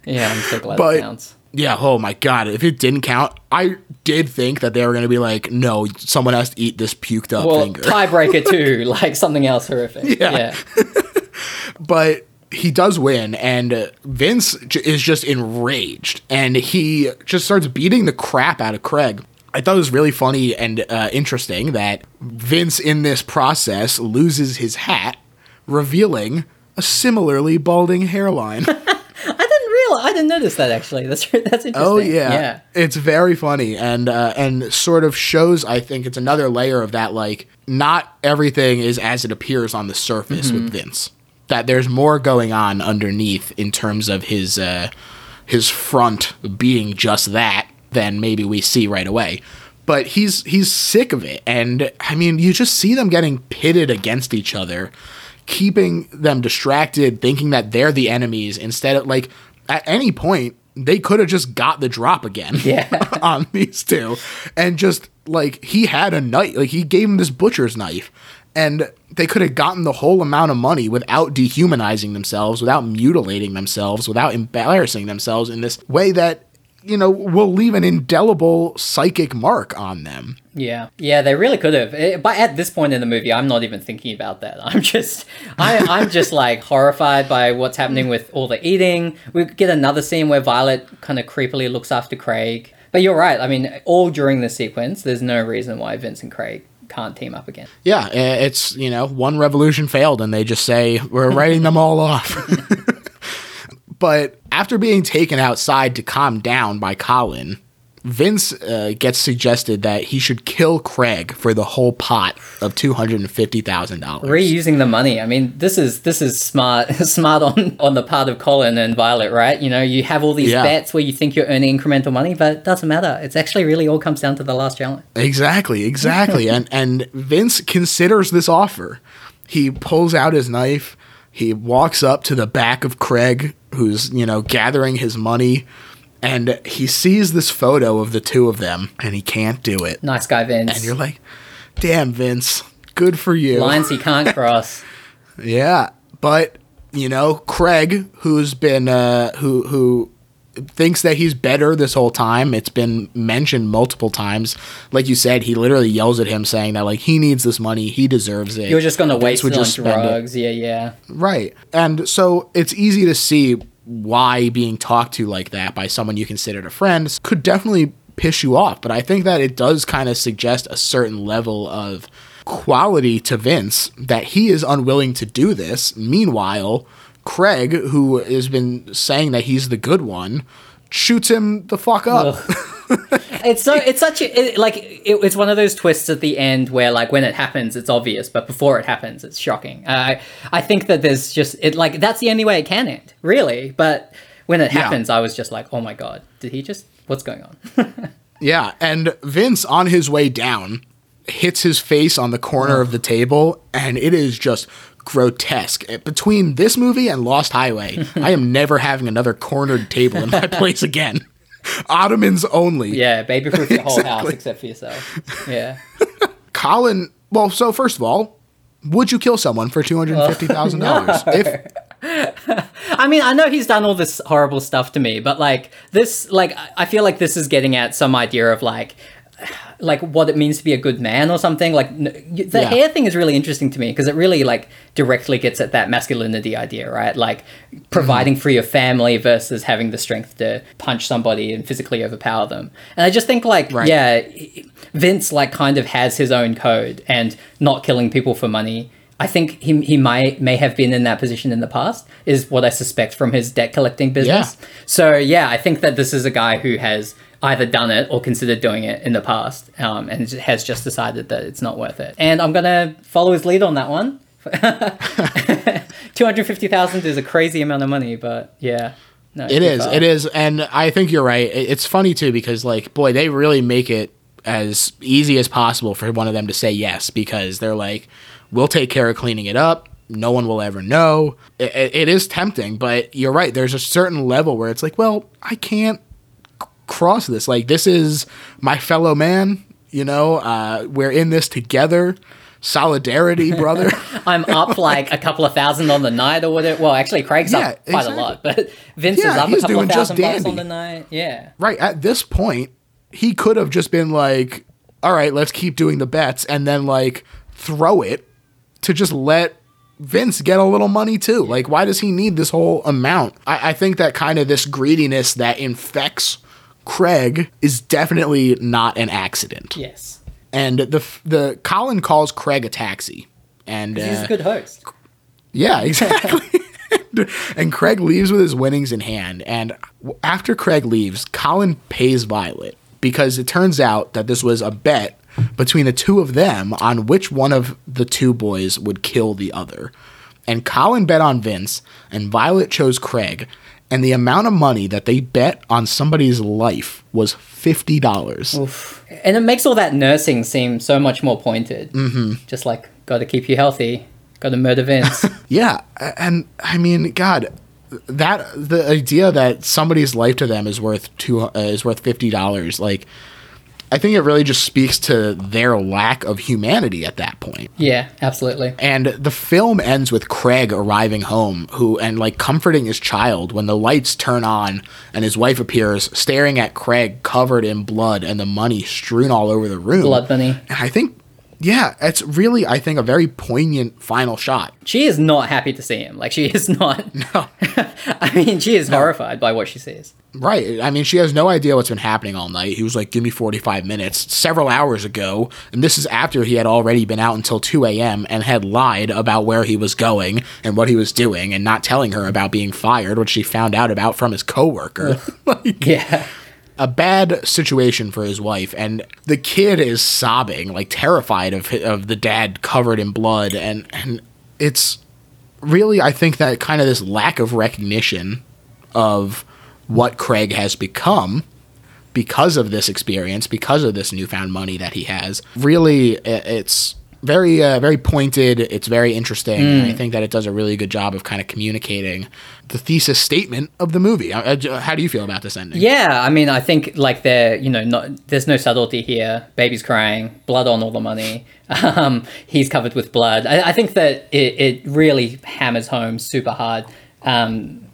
Yeah, I'm so glad But- it counts. Yeah, oh my god, if it didn't count, I did think that they were going to be like, no, someone has to eat this puked up Well, finger. tiebreaker too, like something else horrific. Yeah. yeah. but he does win, and uh, Vince is just enraged, and he just starts beating the crap out of Craig. I thought it was really funny and uh, interesting that Vince, in this process, loses his hat, revealing a similarly balding hairline. I didn't realize. I didn't notice that actually. That's that's interesting. Oh yeah. yeah. it's very funny and uh, and sort of shows. I think it's another layer of that. Like, not everything is as it appears on the surface Mm-hmm. with Vince. That there's more going on underneath in terms of his uh, his front being just that than maybe we see right away. But he's he's sick of it, and I mean, you just see them getting pitted against each other, keeping them distracted, thinking that they're the enemies instead of like at any point they could have just got the drop again Yeah. on these two and just like he had a knife like he gave him this butcher's knife and they could have gotten the whole amount of money without dehumanizing themselves without mutilating themselves without embarrassing themselves in this way that you know will leave an indelible psychic mark on them Yeah, yeah, they really could have. Eh, But at this point in the movie, I'm not even thinking about that. I'm just, I, I'm just like horrified by what's happening with all the eating. We get another scene where Violet kind of creepily looks after Craig. But you're right. I mean, all during the sequence, there's no reason why Vince and Craig can't team up again. yeah eh, it's you know one revolution failed and they just say we're writing them all off but after being taken outside to calm down by colin Vince uh, gets suggested that he should kill Craig for the whole pot of two hundred and fifty thousand dollars. Reusing the money. I mean, this is this is smart smart on on the part of Colin and Violet, right? You know, you have all these yeah. bets where you think you're earning incremental money, but it doesn't matter. It's actually really all comes down to the last challenge. Exactly, exactly. and and Vince considers this offer. He pulls out his knife. He walks up to the back of Craig, who's you know gathering his money and he sees this photo of the two of them and he can't do it. Nice guy, Vince. And you're like, damn, Vince, good for you. Lines he can't cross. yeah, but you know, Craig, who's been uh, who who thinks that he's better this whole time. It's been mentioned multiple times. Like you said, he literally yells at him saying that like he needs this money, he deserves it. You're just gonna waste it on drugs. It. Yeah, yeah. Right. And so it's easy to see why being talked to like that by someone you considered a friend could definitely piss you off. But I think that it does kind of suggest a certain level of quality to Vince that he is unwilling to do this. Meanwhile, Craig, who has been saying that he's the good one, shoots him the fuck up. it's so it's such a it, like it, it's one of those twists at the end where like when it happens it's obvious, but before it happens it's shocking. Uh, I think that there's just it like that's the only way it can end, really. But when it happens, yeah. I was just like, oh my god, did he just what's going on? yeah, and Vince on his way down hits his face on the corner oh. of the table, and it is just grotesque. Eh, between this movie and Lost Highway, I am never having another cornered table in my place again. Ottomans only. Yeah, baby proof the whole exactly. house except for yourself. Yeah. Colin, well, so first of all, would you kill someone for two hundred fifty thousand dollars? If I mean, I know he's done all this horrible stuff to me, but like this, like I feel like this is getting at some idea of like like what it means to be a good man or something like the yeah. hair thing is really interesting to me because it really like directly gets at that masculinity idea right like providing mm. for your family versus having the strength to punch somebody and physically overpower them and i just think like right. yeah vince like kind of has his own code and not killing people for money I think he, he might may have been in that position in the past is what I suspect from his debt collecting business. Yeah. So yeah, I think that this is a guy who has either done it or considered doing it in the past um, and has just decided that it's not worth it. And I'm going to follow his lead on that one. 250,000 is a crazy amount of money, but yeah. No, it is. Far. It is. And I think you're right. It's funny too because like boy, they really make it as easy as possible for one of them to say yes because they're like we'll take care of cleaning it up no one will ever know. It, it is tempting, but you're right. There's a certain level where it's like, well, I can't cross this. Like this is my fellow man. You know, uh, we're in this together. Solidarity, brother. I'm up like a couple of thousand on the night or whatever. Well, actually, Craig's yeah, up quite exactly. a lot, but Vince yeah, is up a couple of thousand bucks on the night. Yeah. Right. At this point, he could have just been like, all right, let's keep doing the bets and then like throw it to just let Vince get a little money too. Like, why does he need this whole amount? I, I think that kind of this greediness that infects Craig is definitely not an accident. Yes. And the the Colin calls Craig a taxi, and he's uh, a good host. Yeah, exactly. and Craig leaves with his winnings in hand. And after Craig leaves, Colin pays Violet because it turns out that this was a bet between the two of them on which one of the two boys would kill the other. And Colin bet on Vince, and Violet chose Craig and the amount of money that they bet on somebody's life was fifty dollars. And it makes all that nursing seem so much more pointed. Mm-hmm. Just like, got to keep you healthy, got to murder Vince. yeah, and I mean, God, that the idea that somebody's life to them is worth two uh, is worth fifty dollars, like I think it really just speaks to their lack of humanity at that point. Yeah, absolutely. And the film ends with Craig arriving home, who and like comforting his child when the lights turn on and his wife appears, staring at Craig covered in blood and the money strewn all over the room. Blood money. And I think yeah, it's really, I think, a very poignant final shot. She is not happy to see him. Like, she is not. No. I mean, she is no. horrified by what she sees. Right. I mean, she has no idea what's been happening all night. He was like, give me 45 minutes several hours ago. And this is after he had already been out until 2 a.m. and had lied about where he was going and what he was doing and not telling her about being fired, which she found out about from his coworker. like, yeah. A bad situation for his wife, and the kid is sobbing, like terrified of of the dad covered in blood, and and it's really I think that kind of this lack of recognition of what Craig has become because of this experience, because of this newfound money that he has. Really, it's very uh, very pointed. It's very interesting. Mm. I think that it does a really good job of kind of communicating the thesis statement of the movie. Uh, uh, how do you feel about this ending? Yeah, I mean, I think like there, you know, not there's no subtlety here. Baby's crying, blood on all the money. Um, he's covered with blood. I, I think that it, it really hammers home super hard. Um,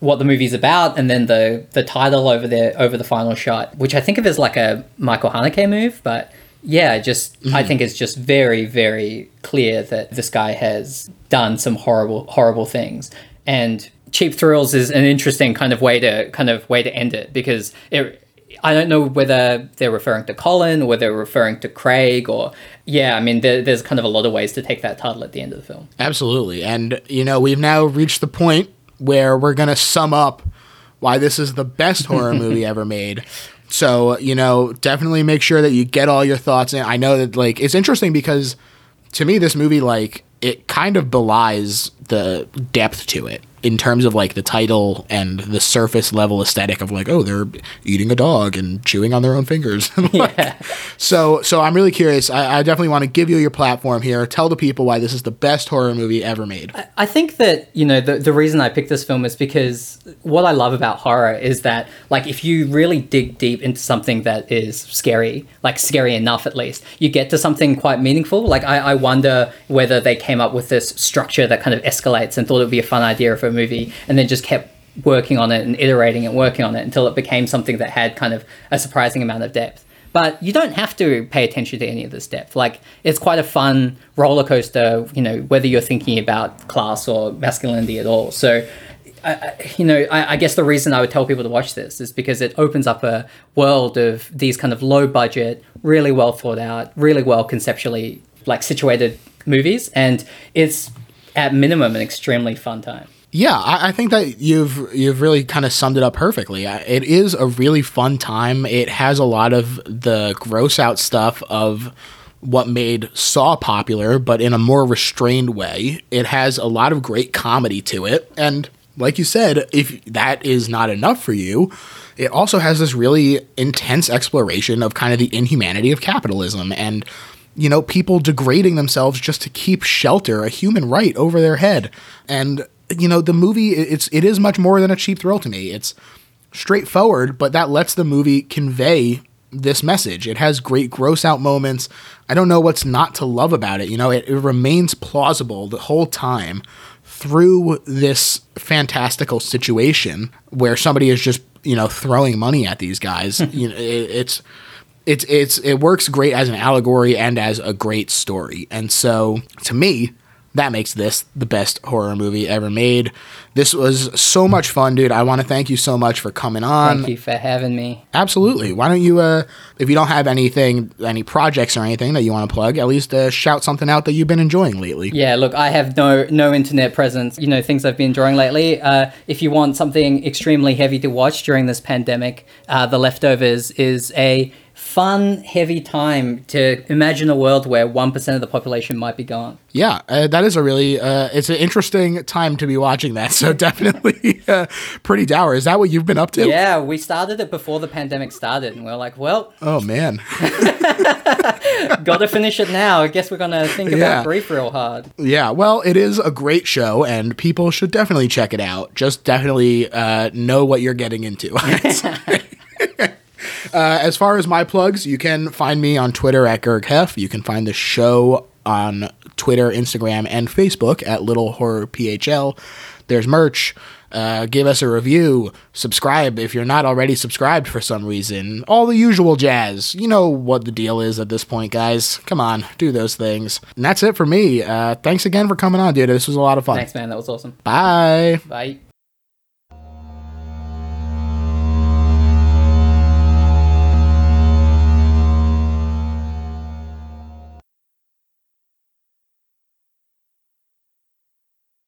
what the movie's about, and then the the title over there over the final shot, which I think of as like a Michael Haneke move, but yeah, just mm-hmm. I think it's just very, very clear that this guy has done some horrible, horrible things. And cheap thrills is an interesting kind of way to kind of way to end it because it. I don't know whether they're referring to Colin or whether they're referring to Craig or yeah, I mean there, there's kind of a lot of ways to take that title at the end of the film. Absolutely, and you know we've now reached the point where we're gonna sum up why this is the best horror movie ever made. So, you know, definitely make sure that you get all your thoughts in. I know that like it's interesting because to me this movie like it kind of belies the depth to it in terms of like the title and the surface level aesthetic of like oh they're eating a dog and chewing on their own fingers. Like, yeah. so so i'm really curious. I, I definitely want to give you your platform here. Tell the people why this is the best horror movie ever made. I, I think that you know the, the reason i picked this film is because what i love about horror is that like if you really dig deep into something that is scary like scary enough at least you get to something quite meaningful. Like i, I wonder whether they came up with this structure that kind of escalates and thought it would be a fun idea for a movie and then just kept working on it and iterating and working on it until it became something that had kind of a surprising amount of depth. But you don't have to pay attention to any of this depth. Like it's quite a fun roller coaster, you know, whether you're thinking about class or masculinity at all. So, I, you know, I, I guess the reason I would tell people to watch this is because it opens up a world of these kind of low budget, really well thought out, really well conceptually like situated movies, and it's at minimum an extremely fun time. Yeah, I, I, think that you've you've really kind of summed it up perfectly. It is a really fun time. It has a lot of the gross out stuff of what made Saw popular, but in a more restrained way. It has a lot of great comedy to it, and like you said, if that is not enough for you, it also has this really intense exploration of kind of the inhumanity of capitalism and you know people degrading themselves just to keep shelter, a human right over their head. And you know, the movie it's it is much more than a cheap thrill to me. It's straightforward, but that lets the movie convey this message. It has great gross out moments. I don't know what's not to love about it. You know, it, it remains plausible the whole time through this fantastical situation where somebody is just, you know, throwing money at these guys. you know, it, it's it's it's it works great as an allegory and as a great story. And so to me, that makes this the best horror movie ever made. This was so much fun, dude. I want to thank you so much for coming on. Thank you for having me. Absolutely. Why don't you, uh, if you don't have anything, any projects or anything that you want to plug, at least uh, shout something out that you've been enjoying lately. Yeah, look, I have no no internet presence. You know, things I've been enjoying lately. Uh, if you want something extremely heavy to watch during this pandemic, uh, The Leftovers is a fun, heavy time to imagine a world where 1% of the population might be gone. Yeah, uh, that is a really, uh, it's an interesting time to be watching that. So definitely uh, pretty dour. Is that what you've been up to? Yeah, we started it before the pandemic started and we are like, well. Oh, man. Gotta finish it now. I guess we're going to think about yeah. brief real hard. Yeah, well, it is a great show and people should definitely check it out. Just definitely uh, know what you're getting into. Uh, as far as my plugs, you can find me on Twitter at GergHef. You can find the show on Twitter, Instagram, and Facebook at Little Horror PHL. There's merch. Uh, give us a review. Subscribe if you're not already subscribed for some reason. All the usual jazz. You know what the deal is at this point, guys. Come on, do those things. And that's it for me. Uh, thanks again for coming on, dude. This was a lot of fun. Thanks, man. That was awesome. Bye. Bye.